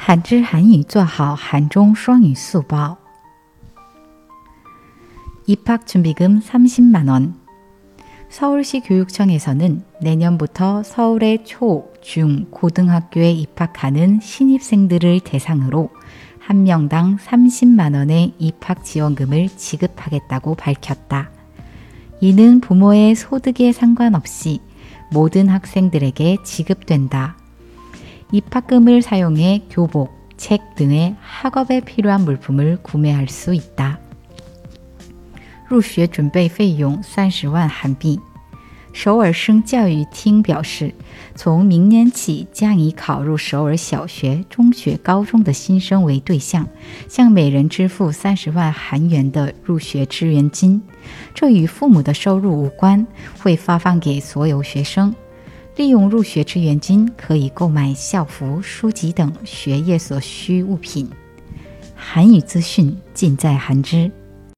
한知韩语做好韩中双语速报 입학준비금 30만원 서울시 교육청에서는 내년부터 서울의 초, 중, 고등학교에 입학하는 신입생들을 대상으로 한 명당 30만원의 입학 지원금을 지급하겠다고 밝혔다. 이는 부모의 소득에 상관없이 모든 학생들에게 지급된다. 입학금을 사용해 교복, 책 등의 학업에 필요한 물품을 구매할 수 있다. 入学准备费用三十万韩币。首尔市教育厅表示，从明年起将以考入首尔小学、中学、高中的新生为对象，向每人支付三十万韩元的入学支援金。这与父母的收入无关，会发放给所有学生。 利用入学支援金可以购买校服、书籍等学业所需物品。韩语资讯尽在韩知。